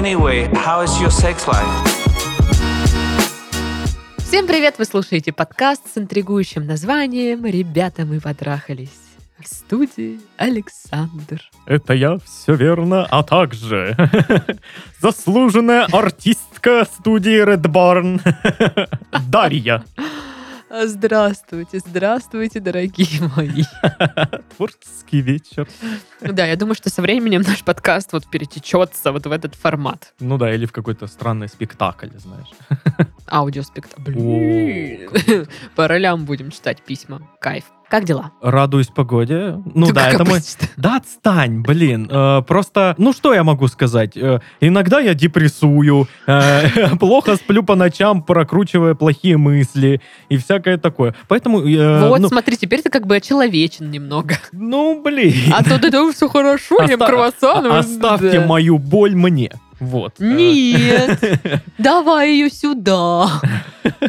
Anyway, how is your sex life? Всем привет! Вы слушаете подкаст с интригующим названием «Ребята, мы потрахались». В студии Александр. Это я, все верно, а также заслуженная артистка студии Red Barn Дарья. Здравствуйте, здравствуйте, дорогие мои. Творческий вечер. Да, я думаю, что со временем наш подкаст вот перетечется вот в этот формат. Ну да, или в какой-то странный спектакль, знаешь. Аудиоспектакль. Блин. По ролям будем читать письма. Кайф. Как дела? Радуюсь погоде. Ну Ну, да, это мой... обычно. Да отстань, блин. Э, просто, ну что я могу сказать? Э, иногда я депрессую, э, плохо сплю по ночам, прокручивая плохие мысли и всякое такое. Поэтому, э, Вот, ну, смотри, теперь ты как бы очеловечен немного. ну, блин. А то это все хорошо, Оста- круассаны. а- Оставьте Да. мою боль мне. Вот. Э, Нет, давай ее сюда.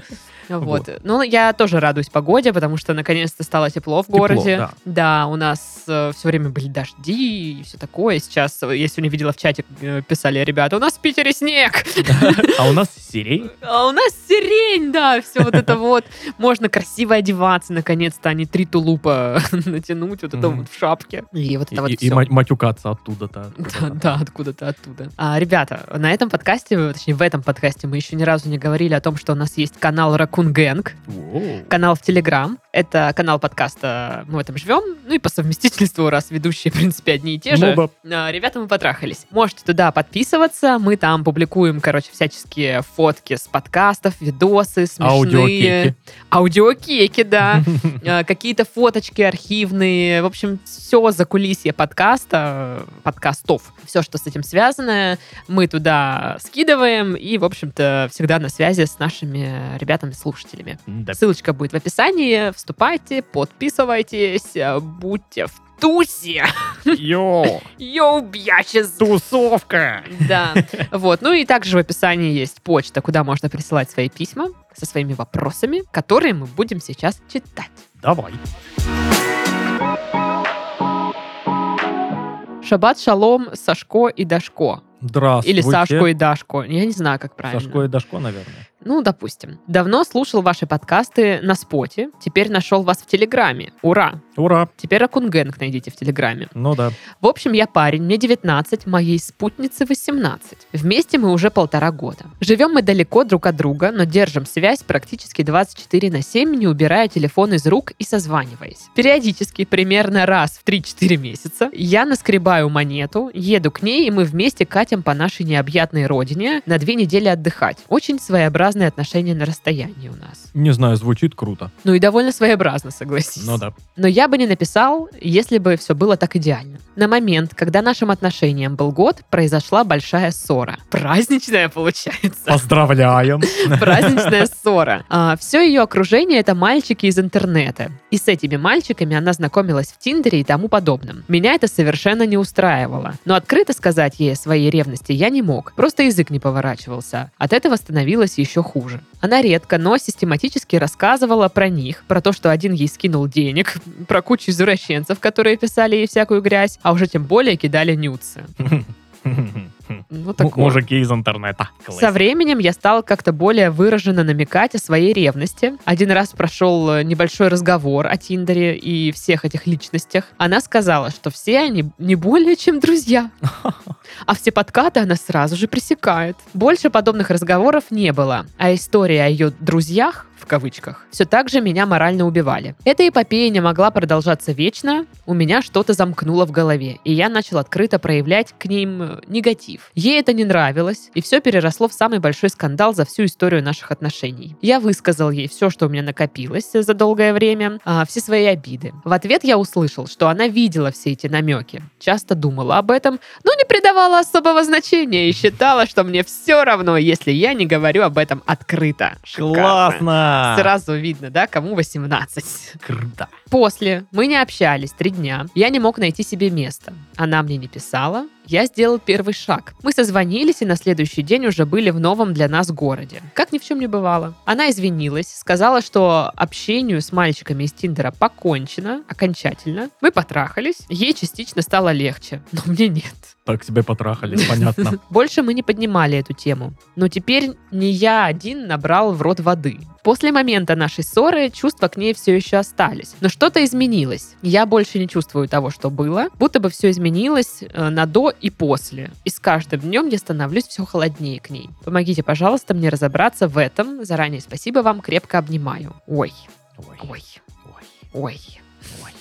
Вот. Вот. Ну, я тоже радуюсь погоде, потому что наконец-то стало тепло в Тепло, городе. да. у нас все время были дожди и все такое. Сейчас, э, я сегодня видела в чате, э, писали ребята, у нас в Питере снег, А у нас сирень. а у нас сирень, да, все вот это вот. Можно красиво одеваться, наконец-то, а не три тулупа натянуть вот это вот в шапке. И вот это вот И, матюкаться оттуда-то. Да, откуда-то. да, оттуда. А, ребята, на этом подкасте, точнее, в этом подкасте мы еще ни разу не говорили о том, что у нас есть канал Raccoon Воу. канал в Телеграм. Это канал подкаста «Мы в этом живем». Ну и по совместительству, раз ведущие, в принпе, одни и те же. Ну А, Ребята, мы потрахались. Можете туда подписываться. Мы там публикуем, короче, всяческие фотки с подкастов, видосы смешные. Аудиокеки. Аудиокеки, да. А, Какие-то фоточки архивные. В общем, все за кулисье подкаста, подкастов. Все, что с этим связано, мы туда скидываем. И, в общем-то, всегда на связи с нашими ребятами-слушателями. Да. Ссылочка будет в описании. Вступайте, подписывайтесь, будьте в тусе. Йо, Йоу, бьячес. тусовка. Да. Вот. Ну и также в описании есть почта, куда можно присылать свои письма со своими вопросами, которые мы будем сейчас читать. Давай. Шаббат шалом, Сашко и Дашко. Здравствуйте. Или Сашко и Дашко. Я не знаю, как правильно. Сашко и Дашко, наверное. Ну, допустим. Давно слушал ваши подкасты на споте, теперь нашел вас в Телеграме. Ура! Ура. Теперь Акунгэнг найдите в Телеграме. Ну да. В общем, я парень, мне 19, моей спутнице 18. Вместе мы уже полтора года. Живем мы далеко друг от друга, но держим связь практически 24 на 7, не убирая телефон из рук и созваниваясь. Периодически, примерно раз в 3-4 месяца, я наскребаю монету, еду к ней, и мы вместе катим по нашей необъятной родине на две недели отдыхать. Очень своеобразные отношения на расстоянии у нас. Не знаю, звучит круто. Ну и довольно своеобразно, согласись. Ну да. Но я бы не написал, если бы все было так идеально. На момент, когда нашим отношениям был год, произошла большая ссора. Праздничная получается. Поздравляем. Праздничная ссора. все ее окружение это мальчики из интернета. И с этими мальчиками она знакомилась в Тиндере и тому подобном. Меня это совершенно не устраивало. Но открыто сказать ей о своей ревности я не мог. Просто язык не поворачивался. От этого становилось еще хуже. Она редко, но систематически рассказывала про них, про то, что один ей скинул денег, про кучу извращенцев, которые писали ей всякую грязь, а уже тем более кидали нюцы. Ну, такое. Мужики из интернета. Со временем я стал как-то более выраженно намекать о своей ревности. Один раз прошел э, небольшой разговор о Тиндере и всех этих личностях. Она сказала, что все они не более чем друзья. А все подкаты она сразу же пресекает. Больше подобных разговоров не было. А история о ее друзьях в кавычках, все так же меня морально убивали. Эта эпопея не могла продолжаться вечно, у меня что-то замкнуло в голове, и я начал открыто проявлять к ним э, негатив. Ей это не нравилось, и все переросло в самый большой скандал за всю историю наших отношений. Я высказал ей все, что у меня накопилось за долгое время, а, все свои обиды. В ответ я услышал, что она видела все эти намеки, часто думала об этом, но не придавала особого значения и считала, что мне все равно, если я не говорю об этом открыто. Шикарно. Классно. Сразу видно, да, кому 18. Круто. После мы не общались три дня. Я не мог найти себе места. Она мне не писала, Я сделал первый шаг. Мы созвонились и на следующий день уже были в новом для нас городе. Как ни в чем не бывало. Она извинилась, сказала, что общению с мальчиками из Тиндера покончено окончательно. Мы потрахались. Ей частично стало легче, но мне нет. Так себе потрахали, понятно. Больше мы не поднимали эту тему. Но теперь не я один набрал в рот воды. После момента нашей ссоры чувства к ней все еще остались. Но что-то изменилось. Я больше не чувствую того, что было. Будто бы все изменилось э, на до и после. И с каждым днем я становлюсь все холоднее к ней. Помогите, пожалуйста, мне разобраться в этом. Заранее спасибо вам, крепко обнимаю. Ой, Ой, ой, ой, ой. ой.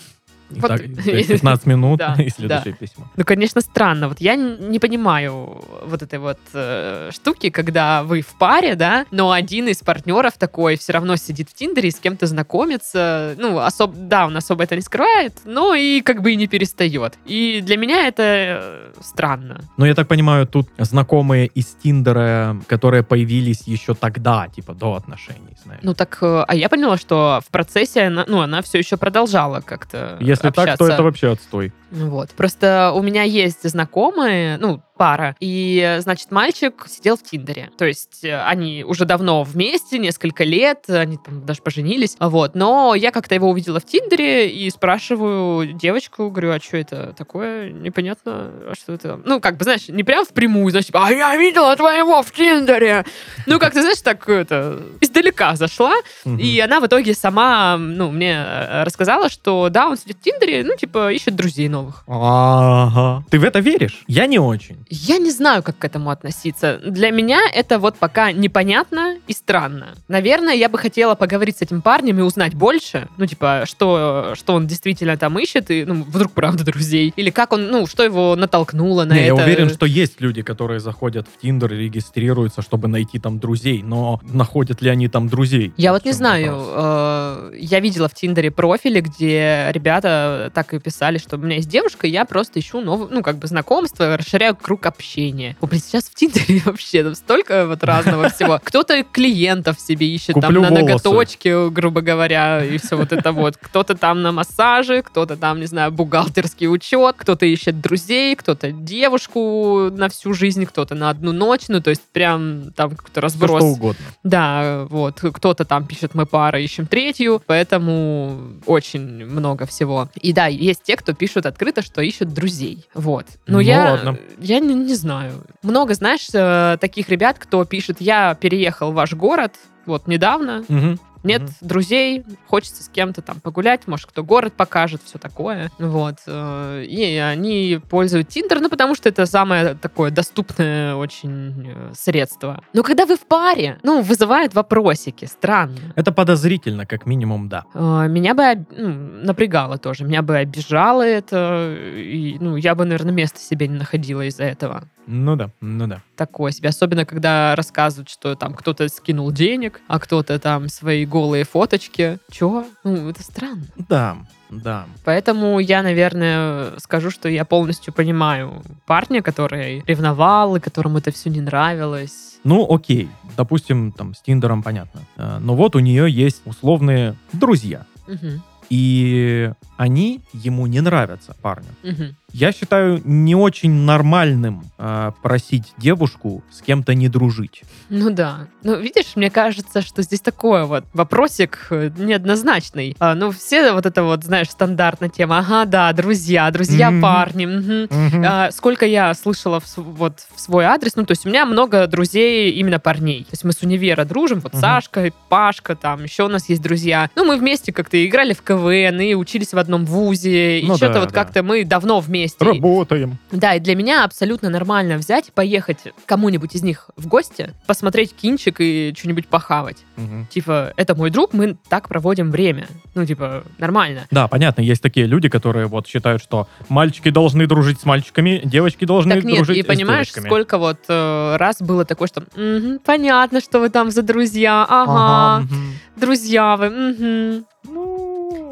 Вот. Итак, 15 минут Да, и следующее письмо. Ну, конечно, странно. Вот я не понимаю вот этой вот э, штуки, когда вы в паре, да, но один из партнеров такой все равно сидит в Тиндере и с кем-то знакомится. Ну, особо, да, он особо это не скрывает, но и как бы и не перестает. И для меня это э, странно. Но я так понимаю, тут знакомые из Тиндера, которые появились еще тогда, типа до отношений, знаешь. Ну так, э, а я поняла, что в процессе она, ну, она все еще продолжала как-то Если так, то общаться. это вообще отстой. Вот. Просто у меня есть знакомые, ну, пара, и, значит, мальчик сидел в Тиндере. То есть э, они уже давно вместе, несколько лет, они там даже поженились, вот. Но я как-то его увидела в Тиндере и спрашиваю девочку, говорю, а что это такое? Непонятно, а что это? Ну, как бы, знаешь, не прям впрямую, значит, а я видела твоего в Тиндере. Ну, как ты знаешь, так это, издалека зашла, и она в итоге сама, ну, мне э, рассказала, что да, он сидит в Тиндере, ну, типа, ищет друзей новых. Ага. Ты в это веришь? Я не очень. Я не знаю, как к этому относиться. Для меня это вот пока непонятно и странно. Наверное, я бы хотела поговорить с этим парнем и узнать больше. Ну, типа, что, что он действительно там ищет, и, ну, вдруг правда друзей. Или как он, ну, что его натолкнуло на Не, я это. уверен, что есть люди, которые заходят в Тиндер и регистрируются, чтобы найти там друзей, но находят ли они там друзей? Я вот не знаю, вопрос. э, я видела в Тиндере профили, где ребята так и писали, что у меня есть девушка, и я просто ищу новое, ну, как бы знакомство, расширяю круг общения. О, блин, сейчас в Тиндере вообще там столько вот разного всего. Кто-то клиентов себе ищет там Куплю на волосы. ноготочки, грубо говоря, и все вот это вот. Кто-то там на массаже, кто-то там, не знаю, бухгалтерский учет, кто-то ищет друзей, кто-то девушку на всю жизнь, кто-то на одну ночь, ну, то есть прям там какой-то разброс. что угодно. Да, вот, кто-то там пишет, мы пара, ищем третью, поэтому очень много всего. И да, есть те, кто пишут открыто, что ищут друзей, вот. Но Ну, я, ладно. я не, не знаю. Много, знаешь, э, таких ребят, кто пишет, я переехал в ваш город, вот, недавно, Мгм. нет Мгм. друзей, хочется с кем-то там погулять, может, кто город покажет, все такое. Вот. э, И они пользуют Тиндер, ну, потому что это самое такое доступное очень э, средство. Но когда вы в паре, ну, вызывает вопросики, странно. Это подозрительно, как минимум, да. Э, Меня бы ну, напрягало тоже, меня бы обижало это, и, ну, я бы, наверное, места себе не находила из-за этого. Ну да, ну да. Такое себе. Особенно, когда рассказывают, что там кто-то скинул денег, а кто-то там свои голые фоточки. Чё? Ну, это странно. Да, да. Поэтому я, наверное, скажу, что я полностью понимаю парня, который ревновал и которому это все не нравилось. Ну, окей. Допустим, там, с Тиндером понятно. Э, Но вот у нее есть условные друзья. Мгм, И они ему не нравятся, парню. мгм. Я считаю не очень нормальным э, просить девушку с кем-то не дружить. Ну да. Ну, видишь, мне кажется, что здесь такой вот вопросик э, неоднозначный. А, ну, все вот это вот, знаешь, стандартная тема. Ага, да, друзья, друзья Мгм. парни. мгм. А, сколько я слышала в, вот, в свой адрес, ну, то есть у меня много друзей именно парней. То есть мы с универа дружим, вот Мгм. Сашка, Пашка, там еще у нас есть друзья. Ну, мы вместе как-то играли в КВН и учились в одном вузе, и Ну что-то да, вот да. как-то мы давно вместе. Работаем. Да, и для меня абсолютно нормально взять поехать кому-нибудь из них в гости, посмотреть кинчик и что-нибудь похавать. Мгм. Типа, это мой друг, мы так проводим время. Ну, типа, нормально. Да, понятно, есть такие люди, которые вот считают, что мальчики должны дружить с мальчиками, девочки должны Так нет, дружить и с понимаешь, девочками. сколько вот э, раз было такое, что «Мгм, понятно, что вы там за друзья, ага, Ага, мгм. друзья вы, мгм». Ну,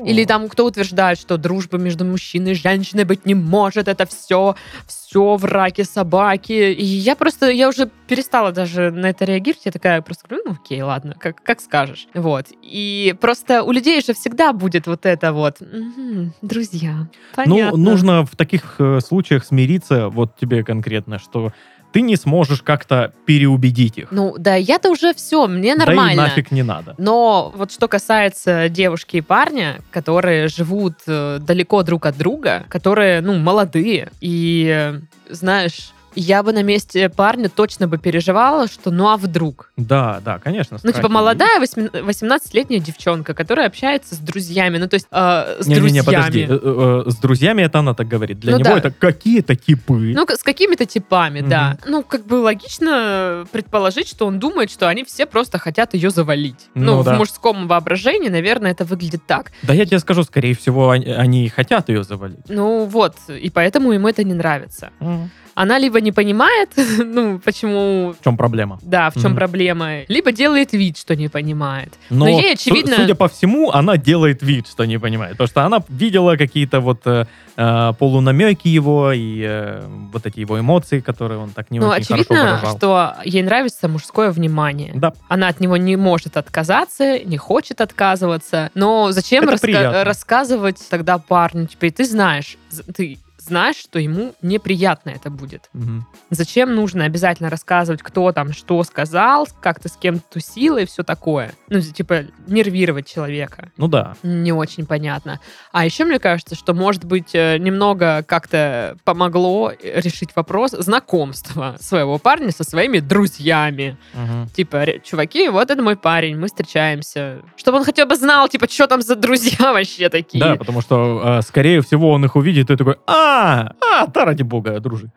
Или там кто утверждает, что дружба между мужчиной и женщиной быть не может, это все, все враки собаки. И я просто, я уже перестала даже на это реагировать. Я такая просто говорю, ну окей, ладно, как, как скажешь. Вот. И просто у людей же всегда будет вот это вот, «Мгм, друзья, понятно. Ну, нужно в таких э, случаях смириться, вот тебе конкретно, что ты не сможешь как-то переубедить их. Ну, да, я-то уже все, мне Да и нормально. нафиг не надо. Но вот что касается девушки и парня, которые живут э, далеко друг от друга, которые, ну, молодые, и, э, знаешь, я бы на месте парня точно бы переживала, что ну а вдруг? Да, да, конечно. Ну, типа, молодая восьми- 18-летняя девчонка, которая общается с друзьями, ну, то есть э, с Не-не-не, друзьями. подожди. э, э, э, С друзьями это она так говорит. Для Ну него да. это какие-то типы. Ну, с какими-то типами, да. Мгм. Ну, как бы логично предположить, что он думает, что они все просто хотят ее завалить. Ну Ну, да. в мужском воображении, наверное, это выглядит так. Да я тебе скажу, скорее всего, они, они хотят ее завалить. Ну, вот, и поэтому ему это не нравится. Она либо не понимает, ну, почему... В чем проблема? Да, в чем Мгм. проблема, либо делает вид, что не понимает. Но, Но ей, очевидно- судя по всему, она делает вид, что не понимает. Потому что она видела какие-то вот э, э, полунамеки его и э, вот эти его эмоции, которые он так не ну, очень хорошо очевидно, выражал. что ей нравится мужское внимание. Да, Она от него не может отказаться, не хочет отказываться. Но зачем раска- рассказывать тогда парню? Теперь ты знаешь, ты знаешь, что ему неприятно это будет. мгм. Зачем нужно обязательно рассказывать, кто там что сказал, как ты с кем тусила и все такое? Ну, типа, нервировать человека. ну да. Не очень понятно. А еще мне кажется, что, может быть, э, немного как-то помогло э, решить вопрос знакомства своего парня со своими друзьями. Мгм. Типа, «Ре- чуваки, вот это мой парень, мы встречаемся. Чтобы он хотя бы знал, типа, что там за друзья вообще такие. Да, потому что, э, скорее всего, он их увидит и такой, а, а, да ради бога, дружи.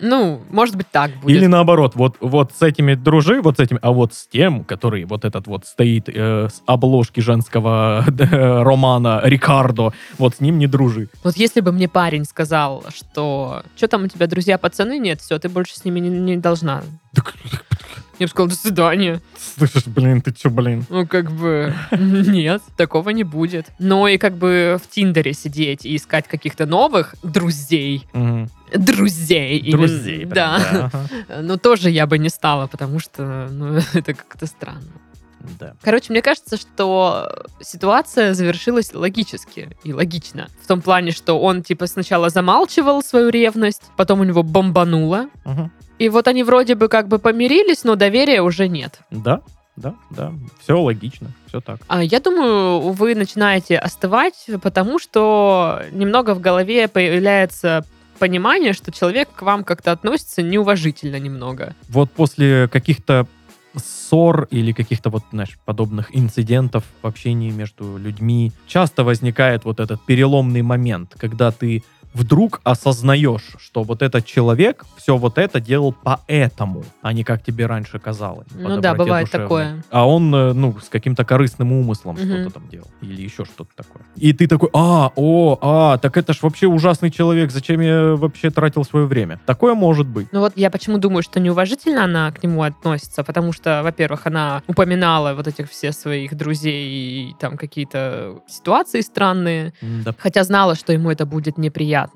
Ну, может быть, так будет. Или наоборот, вот, вот с этими дружи, вот с этим, а вот с тем, который вот этот вот стоит э, с обложки женского э, романа Рикардо, вот с ним не дружи. Вот если бы мне парень сказал, что что там у тебя друзья пацаны, нет, все, ты больше с ними не, не должна. Я бы сказала, до свидания. слышишь, блин, ты чё, блин? Ну, как бы, нет, такого не будет. Но и как бы в Тиндере сидеть и искать каких-то новых друзей. Друзей. Друзей. Да. ага. Но тоже я бы не стала, потому что, ну, это как-то странно. Да. Короче, мне кажется, что ситуация завершилась логически и логично. В том плане, что он, типа, сначала замалчивал свою ревность, потом у него бомбануло. Мгм. И вот они вроде бы как бы помирились, но доверия уже нет. Да, да, да. Все логично, все так. А я думаю, вы начинаете остывать, потому что немного в голове появляется понимание, что человек к вам как-то относится неуважительно немного. Вот после каких-то ссор или каких-то вот, знаешь, подобных инцидентов в общении между людьми часто возникает вот этот переломный момент, когда ты вдруг осознаешь, что вот этот человек все вот это делал поэтому, а не как тебе раньше казалось. Ну да, бывает душевной. такое. А он, э, ну, с каким-то корыстным умыслом Мгм. что-то там делал. Или еще что-то такое. И ты такой, а, о, а, так это ж вообще ужасный человек, зачем я вообще тратил свое время? Такое может быть. Ну вот я почему думаю, что неуважительно она к нему относится, потому что, во-первых, она упоминала вот этих всех своих друзей и там какие-то ситуации странные, Да, хотя знала, что ему это будет неприятно.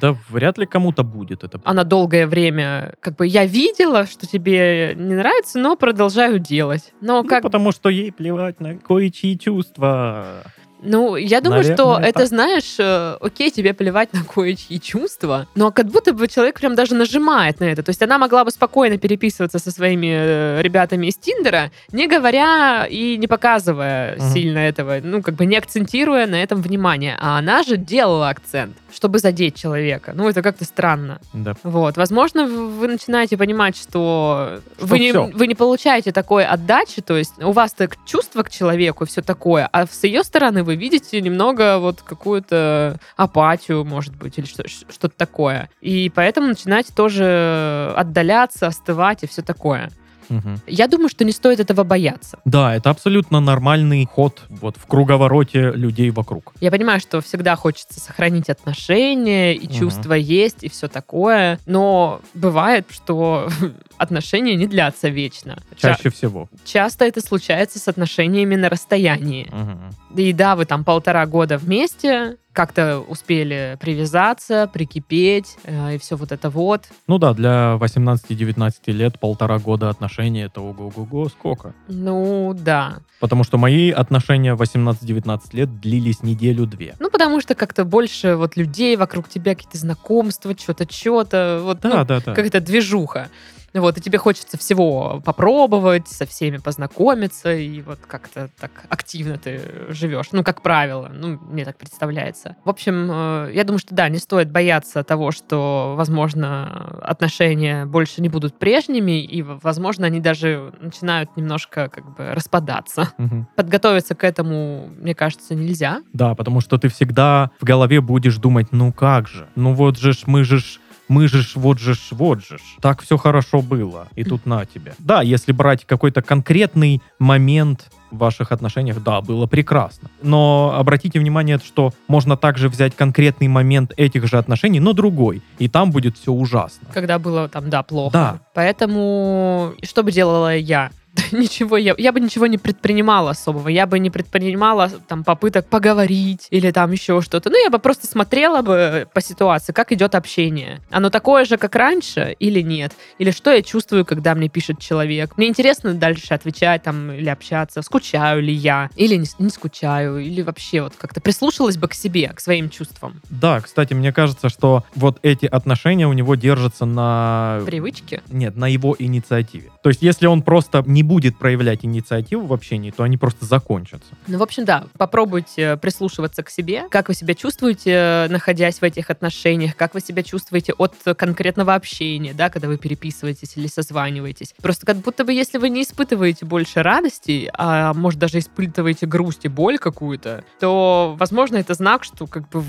Да вряд ли кому-то будет это. Она долгое время, как бы, я видела, что тебе не нравится, но продолжаю делать. Но Ну, как потому что ей плевать на кое-чьи чувства. Ну, я думаю, Наверное, что это, так. знаешь, э, окей, тебе плевать на кое-чьи чувства, но как будто бы человек прям даже нажимает на это. То есть она могла бы спокойно переписываться со своими э, ребятами из Тиндера, не говоря и не показывая Мгм. сильно этого, ну, как бы не акцентируя на этом внимание. А она же делала акцент, чтобы задеть человека. Ну, это как-то странно. Да. Вот, возможно, вы начинаете понимать, что, Что вы, не, вы не получаете такой отдачи, то есть у вас так чувство к человеку, все такое, а с ее стороны вы видите немного вот какую-то апатию, может быть, или что- что-то такое. И поэтому начинаете тоже отдаляться, остывать и все такое. Мгм. Я думаю, что не стоит этого бояться. Да, это абсолютно нормальный ход вот в круговороте людей вокруг. Я понимаю, что всегда хочется сохранить отношения, и Мгм. чувства есть, и все такое. Но бывает, что отношения не длятся вечно. Ча- Чаще всего. часто это случается с отношениями на расстоянии. Мгм. И да, вы там полтора года вместе, как-то успели привязаться, прикипеть, э, и все вот это вот. Ну да, для 18-19 лет полтора года отношений это ого-го-го сколько. Ну, да. Потому что мои отношения 18-19 лет длились неделю-две. Ну, потому что как-то больше вот людей вокруг тебя, какие-то знакомства, что-то, что-то. Вот, ну, Да, да, да. какая-то движуха. Вот, и тебе хочется всего попробовать, со всеми познакомиться, и вот как-то так активно ты живешь. Ну, как правило, ну, мне так представляется. В общем, э, я думаю, что да, не стоит бояться того, что, возможно, отношения больше не будут прежними, и, возможно, они даже начинают немножко как бы распадаться. Мгм. Подготовиться к этому, мне кажется, нельзя. Да, потому что ты всегда в голове будешь думать, ну как же, ну вот же ж, мы же ж, мы же ж, вот же ж, вот же ж. Так все хорошо было, и тут на тебе. Да, если брать какой-то конкретный момент в ваших отношениях, да, было прекрасно. Но обратите внимание, что можно также взять конкретный момент этих же отношений, но другой, и там будет все ужасно. когда было там, да, плохо. Да. Поэтому что бы делала я? Ничего, я, я бы ничего не предпринимала особого. Я бы не предпринимала там попыток поговорить или там еще что-то. Ну, я бы просто смотрела бы по ситуации, как идет общение. Оно такое же, как раньше или нет? Или что я чувствую, когда мне пишет человек? Мне интересно дальше отвечать там или общаться. Скучаю ли я? Или не, не скучаю? Или вообще вот как-то прислушалась бы к себе, к своим чувствам. Да, кстати, мне кажется, что вот эти отношения у него держатся на... Привычки? Нет, на его инициативе. То есть, если он просто не будет проявлять инициативу в общении, то они просто закончатся. Ну, в общем, да, попробуйте прислушиваться к себе. Как вы себя чувствуете, находясь в этих отношениях? Как вы себя чувствуете от конкретного общения, да, когда вы переписываетесь или созваниваетесь? Просто как будто бы, если вы не испытываете больше радости, а может даже испытываете грусть и боль какую-то, то, возможно, это знак, что как бы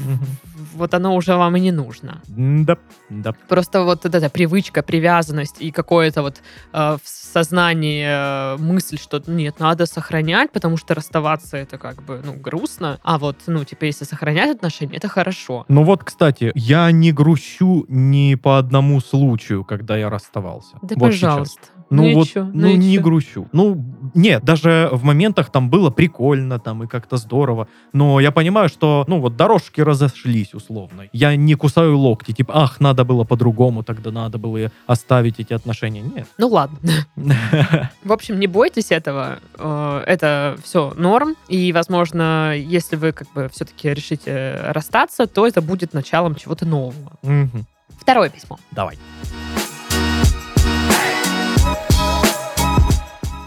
вот оно уже вам и не нужно. Да, да. Просто вот эта привычка, привязанность и какое-то вот э, в сознании э, мысль, что нет, надо сохранять, потому что расставаться это как бы, ну, грустно. А вот, ну, типа, если сохранять отношения, это хорошо. Ну вот, кстати, я не грущу ни по одному случаю, когда я расставался. Да, Вот сейчас. Ну, и вот, чё? ну, и не чё? грущу. Ну, нет, даже в моментах там было прикольно, там и как-то здорово. Но я понимаю, что, ну, вот дорожки разошлись условно. Я не кусаю локти, типа, ах, надо было по-другому, тогда надо было оставить эти отношения. Нет. Ну, ладно. В общем, не бойтесь этого. Э, Это все норм. И, возможно, если вы как бы все-таки решите расстаться, то это будет началом чего-то нового. Второе письмо. Давай.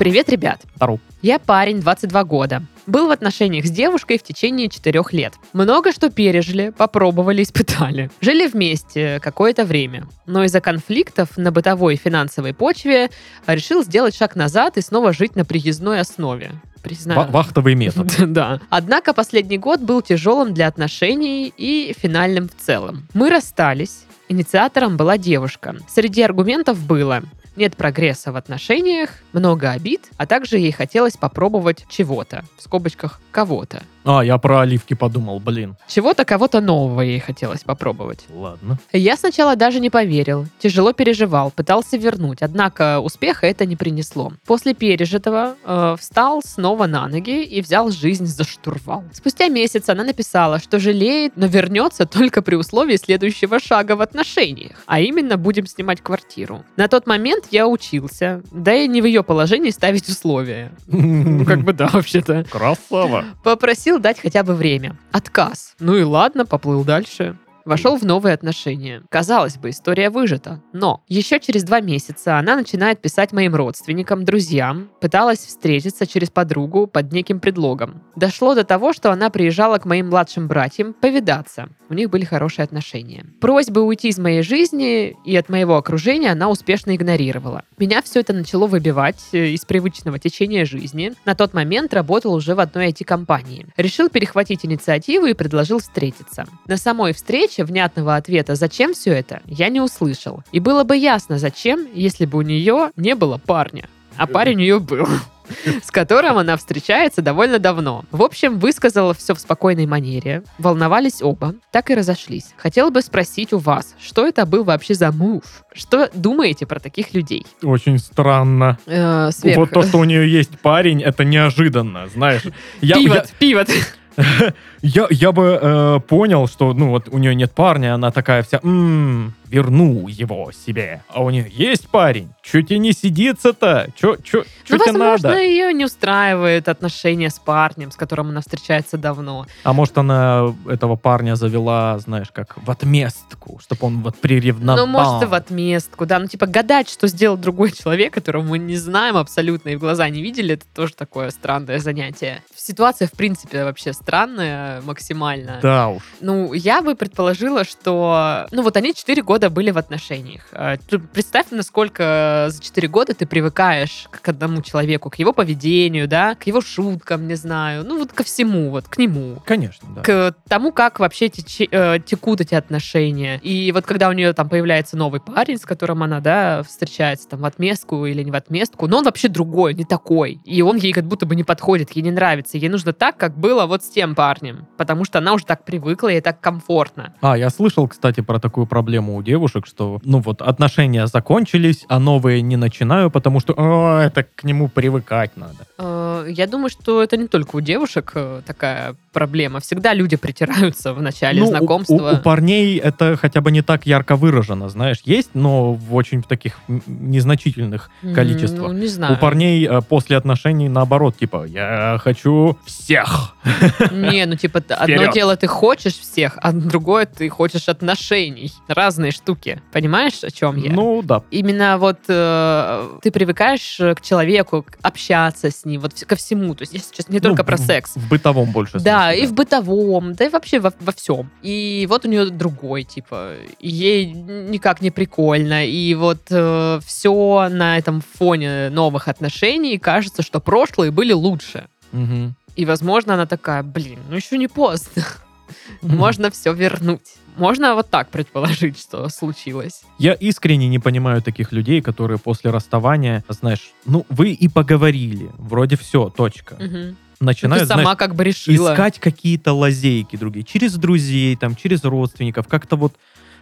Привет, ребят. Здоров. Я парень, 22 года. Был в отношениях с девушкой в течение 4 лет. Много что пережили, попробовали, испытали. Жили вместе какое-то время. Но из-за конфликтов на бытовой и финансовой почве решил сделать шаг назад и снова жить на приездной основе. Признаю. Ва- Вахтовый метод. Да. Однако последний год был тяжелым для отношений и финальным в целом. Мы расстались. Инициатором была девушка. Среди аргументов было нет прогресса в отношениях, много обид, а также ей хотелось попробовать чего-то, в скобочках кого-то. А, я про оливки подумал, блин. Чего-то, кого-то нового ей хотелось попробовать. Ладно. Я сначала даже не поверил, тяжело переживал, пытался вернуть, однако успеха это не принесло. После пережитого э, встал снова на ноги и взял жизнь за штурвал. Спустя месяц она написала, что жалеет, но вернется только при условии следующего шага в отношениях, а именно будем снимать квартиру. На тот момент я учился, да и не в ее положении ставить условия. Ну, как бы да, вообще-то. Красава. Попросил дать хотя бы время. Отказ. Ну и ладно, поплыл дальше. Вошел в новые отношения. Казалось бы, история выжита. Но еще через два месяца она начинает писать моим родственникам, друзьям, пыталась встретиться через подругу под неким предлогом. Дошло до того, что она приезжала к моим младшим братьям повидаться. У них были хорошие отношения. Просьбы уйти из моей жизни и от моего окружения она успешно игнорировала. Меня все это начало выбивать э, из привычного течения жизни. На тот момент работал уже в одной IT-компании. Решил перехватить инициативу и предложил встретиться. На самой встрече внятного ответа «Зачем все это?» я не услышал. И было бы ясно, зачем, если бы у нее не было парня. А парень у нее был. с которым она встречается довольно давно. В общем, высказала все в спокойной манере. Волновались оба, так и разошлись. Хотела бы спросить у вас, что это был вообще за муж? Что думаете про таких людей? Очень странно. Э, сверх- Вот то, что у нее есть парень, это неожиданно, знаешь. Я, я, Пивот, пивот. я, я бы э, понял, что, ну, вот у нее нет парня, она такая вся, «М, верну его себе. А у нее есть парень. Че тебе не сидится-то? Че, че, Ну, тебе возможно, надо? ее не устраивает отношения с парнем, с которым она встречается давно. А может, она этого парня завела, знаешь, как в отместку, чтобы он вот приревновал. Ну, может, и в отместку, да. Ну, типа, гадать, что сделал другой человек, которого мы не знаем абсолютно и в глаза не видели, это тоже такое странное занятие. Ситуация, в принципе, вообще странная максимально. Да уж. Ну, я бы предположила, что... Ну, вот они 4 года были в отношениях. А, Представь, насколько за 4 года ты привыкаешь к одному человеку, к его поведению, да, к его шуткам, не знаю, ну, вот ко всему, вот к нему Конечно, да. к тому, как вообще тече- э, текут эти отношения. И вот когда у нее там появляется новый парень, с которым она, да, встречается там в отместку или не в отместку, но он вообще другой, не такой. И он ей как будто бы не подходит, ей не нравится. Ей нужно так, как было вот с тем парнем. Потому что она уже так привыкла, ей так комфортно. А, я слышал, кстати, про такую проблему у девушек, что, ну вот, отношения закончились, а новые не начинаю, потому что, «О, это к нему привыкать надо. Э, Я думаю, что это не только у девушек э, такая проблема. Всегда люди притираются в начале Ну, у- знакомства. У, у парней это хотя бы не так ярко выражено, знаешь, есть, но в очень таких незначительных М, количествах. Ну, не знаю. У парней э, после отношений наоборот, типа, я хочу всех. Не, ну типа одно дело ты хочешь всех, а другое ты хочешь отношений. Разные штуки. Понимаешь, о чем я? Ну, да. Именно вот э, ты привыкаешь э, к человеку, общаться с ним, вот ко всему. То есть я сейчас не только Ну, про в- секс. В бытовом больше. Да, смысле, и в бытовом, да и вообще во, во всем. И вот у нее другой, типа, ей никак не прикольно. И вот все на этом фоне новых отношений кажется, что прошлые были лучше. Мгм. И, возможно, она такая, блин, ну еще не поздно. Можно все вернуть. Можно вот так предположить, что случилось. Я искренне не понимаю таких людей, которые после расставания, знаешь, ну, вы и поговорили, вроде все, точка. Ну, Начинают, ты сама знаешь, как бы решила. искать какие-то лазейки другие, через друзей, там, через родственников, как-то вот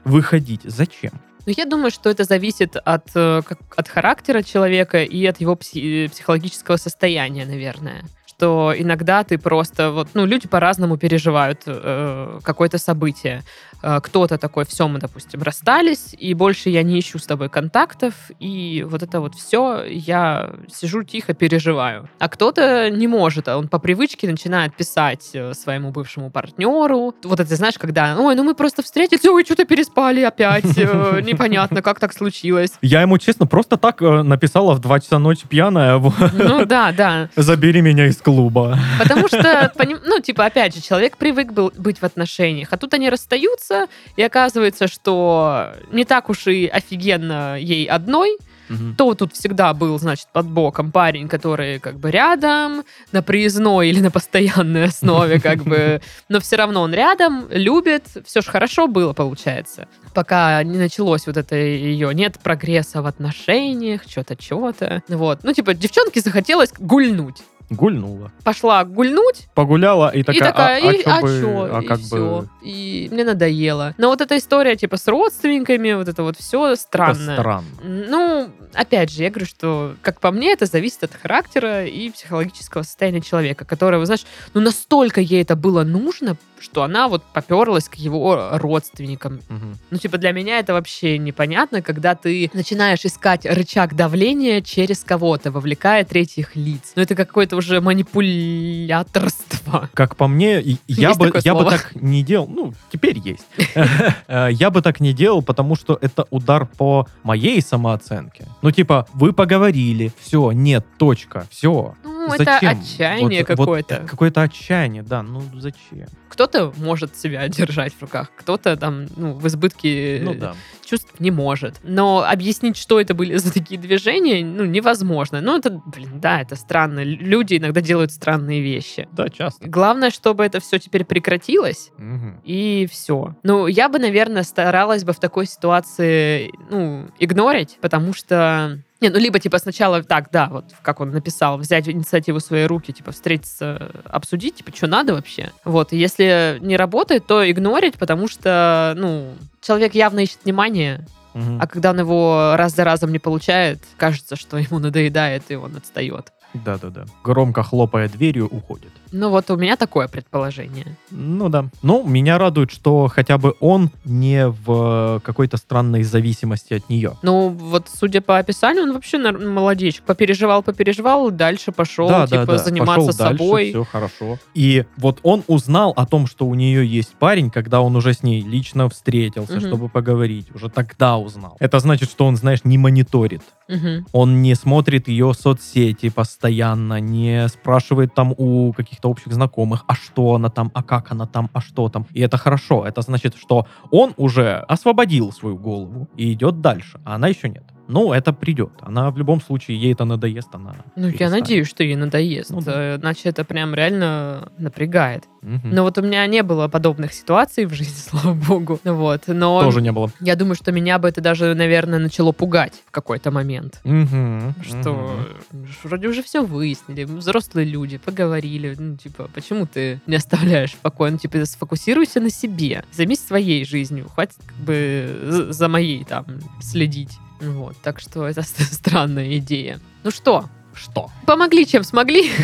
выходить. Зачем? Но я думаю, что это зависит от, э, как- от характера человека и от его пси- психологического состояния, наверное. Что иногда ты просто вот, ну, люди по-разному переживают э, какое-то событие. Э, кто-то такой, все, мы, допустим, расстались, и больше я не ищу с тобой контактов, и вот это вот все, я сижу тихо, переживаю. А кто-то не может, а он по привычке начинает писать э, своему бывшему партнеру. Вот это, знаешь, когда, ой, ну мы просто встретились, ой, что-то переспали опять, э, непонятно, как так случилось. Я ему, честно, просто так написала в 2 часа ночи пьяная, Ну да, да. забери меня из клуба. Потому что, ну, типа, опять же, человек привык был быть в отношениях, а тут они расстаются, и оказывается, что не так уж и офигенно ей одной, Мгм. то тут всегда был, значит, под боком парень, который как бы рядом, на приездной или на постоянной основе, как бы, но все равно он рядом, любит, все же хорошо было, получается. Пока не началось вот это ее, нет прогресса в отношениях, что-то, что-то. Вот. Ну, типа, девчонке захотелось гульнуть. Гульнула. Пошла гульнуть, Погуляла и такая, и такая, а, и, чё а бы, чё? а И как всё. бы... И мне надоело. Но вот эта история, типа, с родственниками, вот это вот все Это странно. странно. Ну, опять же, я говорю, что, как по мне, это зависит от характера и психологического состояния человека, которого, знаешь, ну настолько ей это было нужно, что она вот поперлась к его родственникам. Мгм. Ну, типа, для меня это вообще непонятно, когда ты начинаешь искать рычаг давления через кого-то, вовлекая третьих лиц. Ну, это какое-то уже манипуляторство. Как по мне, я бы, я бы так не делал. Ну, теперь есть. Э, Я бы так не делал, потому что это удар по моей самооценке. Ну, типа, вы поговорили, все, нет, точка, все. Ну, это отчаяние какое-то. Какое-то отчаяние, да, ну зачем? Кто-то может себя держать в руках, кто-то там, ну, в избытке Ну да. чувств не может. Но объяснить, что это были за такие движения, ну, невозможно. Ну, это, блин, да, это странно. Люди иногда делают странные вещи. Да, часто. Главное, чтобы это все теперь прекратилось, Мгм. и все. Ну, я бы, наверное, старалась бы в такой ситуации, ну, игнорить, потому что Не, ну либо типа сначала так, да, вот как он написал, взять инициативу в свои руки, типа встретиться, обсудить, типа, что надо вообще. Вот, и если не работает, то игнорить, потому что, ну, человек явно ищет внимание, Мгм. а когда он его раз за разом не получает, кажется, что ему надоедает, и он отстает. Да-да-да. Громко хлопая дверью, уходит. Ну вот у меня такое предположение. Ну да. Ну, меня радует, что хотя бы он не в какой-то странной зависимости от нее. Ну вот, судя по описанию, он вообще молодечек. Попереживал, попереживал, дальше пошел, да, типа, да, да. заниматься Пошел дальше, собой. все хорошо. И вот он узнал о том, что у нее есть парень, когда он уже с ней лично встретился, Мгм. чтобы поговорить. Уже тогда узнал. Это значит, что он, знаешь, не мониторит. Мгм. Он не смотрит ее соцсети постоянно, не спрашивает там у каких-то общих знакомых, а что она там, а как она там, а что там. И это хорошо. Это значит, что он уже освободил свою голову и идет дальше, а она еще нет. Ну, это придет. Она в любом случае, ей это надоест, она Ну, я перестанет. надеюсь, что ей надоест. Ну да. э, Иначе это прям реально напрягает. Мгм. Но вот у меня не было подобных ситуаций в жизни, слава богу. Вот. Но Тоже не было. я думаю, что меня бы это даже, наверное, начало пугать в какой-то момент. Мгм. Что ж, вроде уже все выяснили, взрослые люди, поговорили, ну, типа, почему ты не оставляешь в покое? Ну, типа, сфокусируйся на себе, займись своей жизнью, хватит как бы за моей там следить. Вот, так что это странная идея. Ну что, Что? помогли, чем смогли.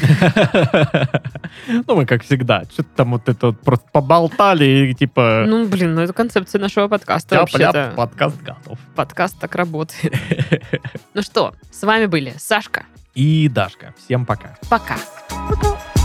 Ну, мы как всегда, что-то там вот это вот просто поболтали и типа... Ну, блин, ну это концепция нашего подкаста вообще-то. подкаст готов. Подкаст так работает. Ну что, с вами были Сашка. И Дашка. Всем пока. Пока. Пока.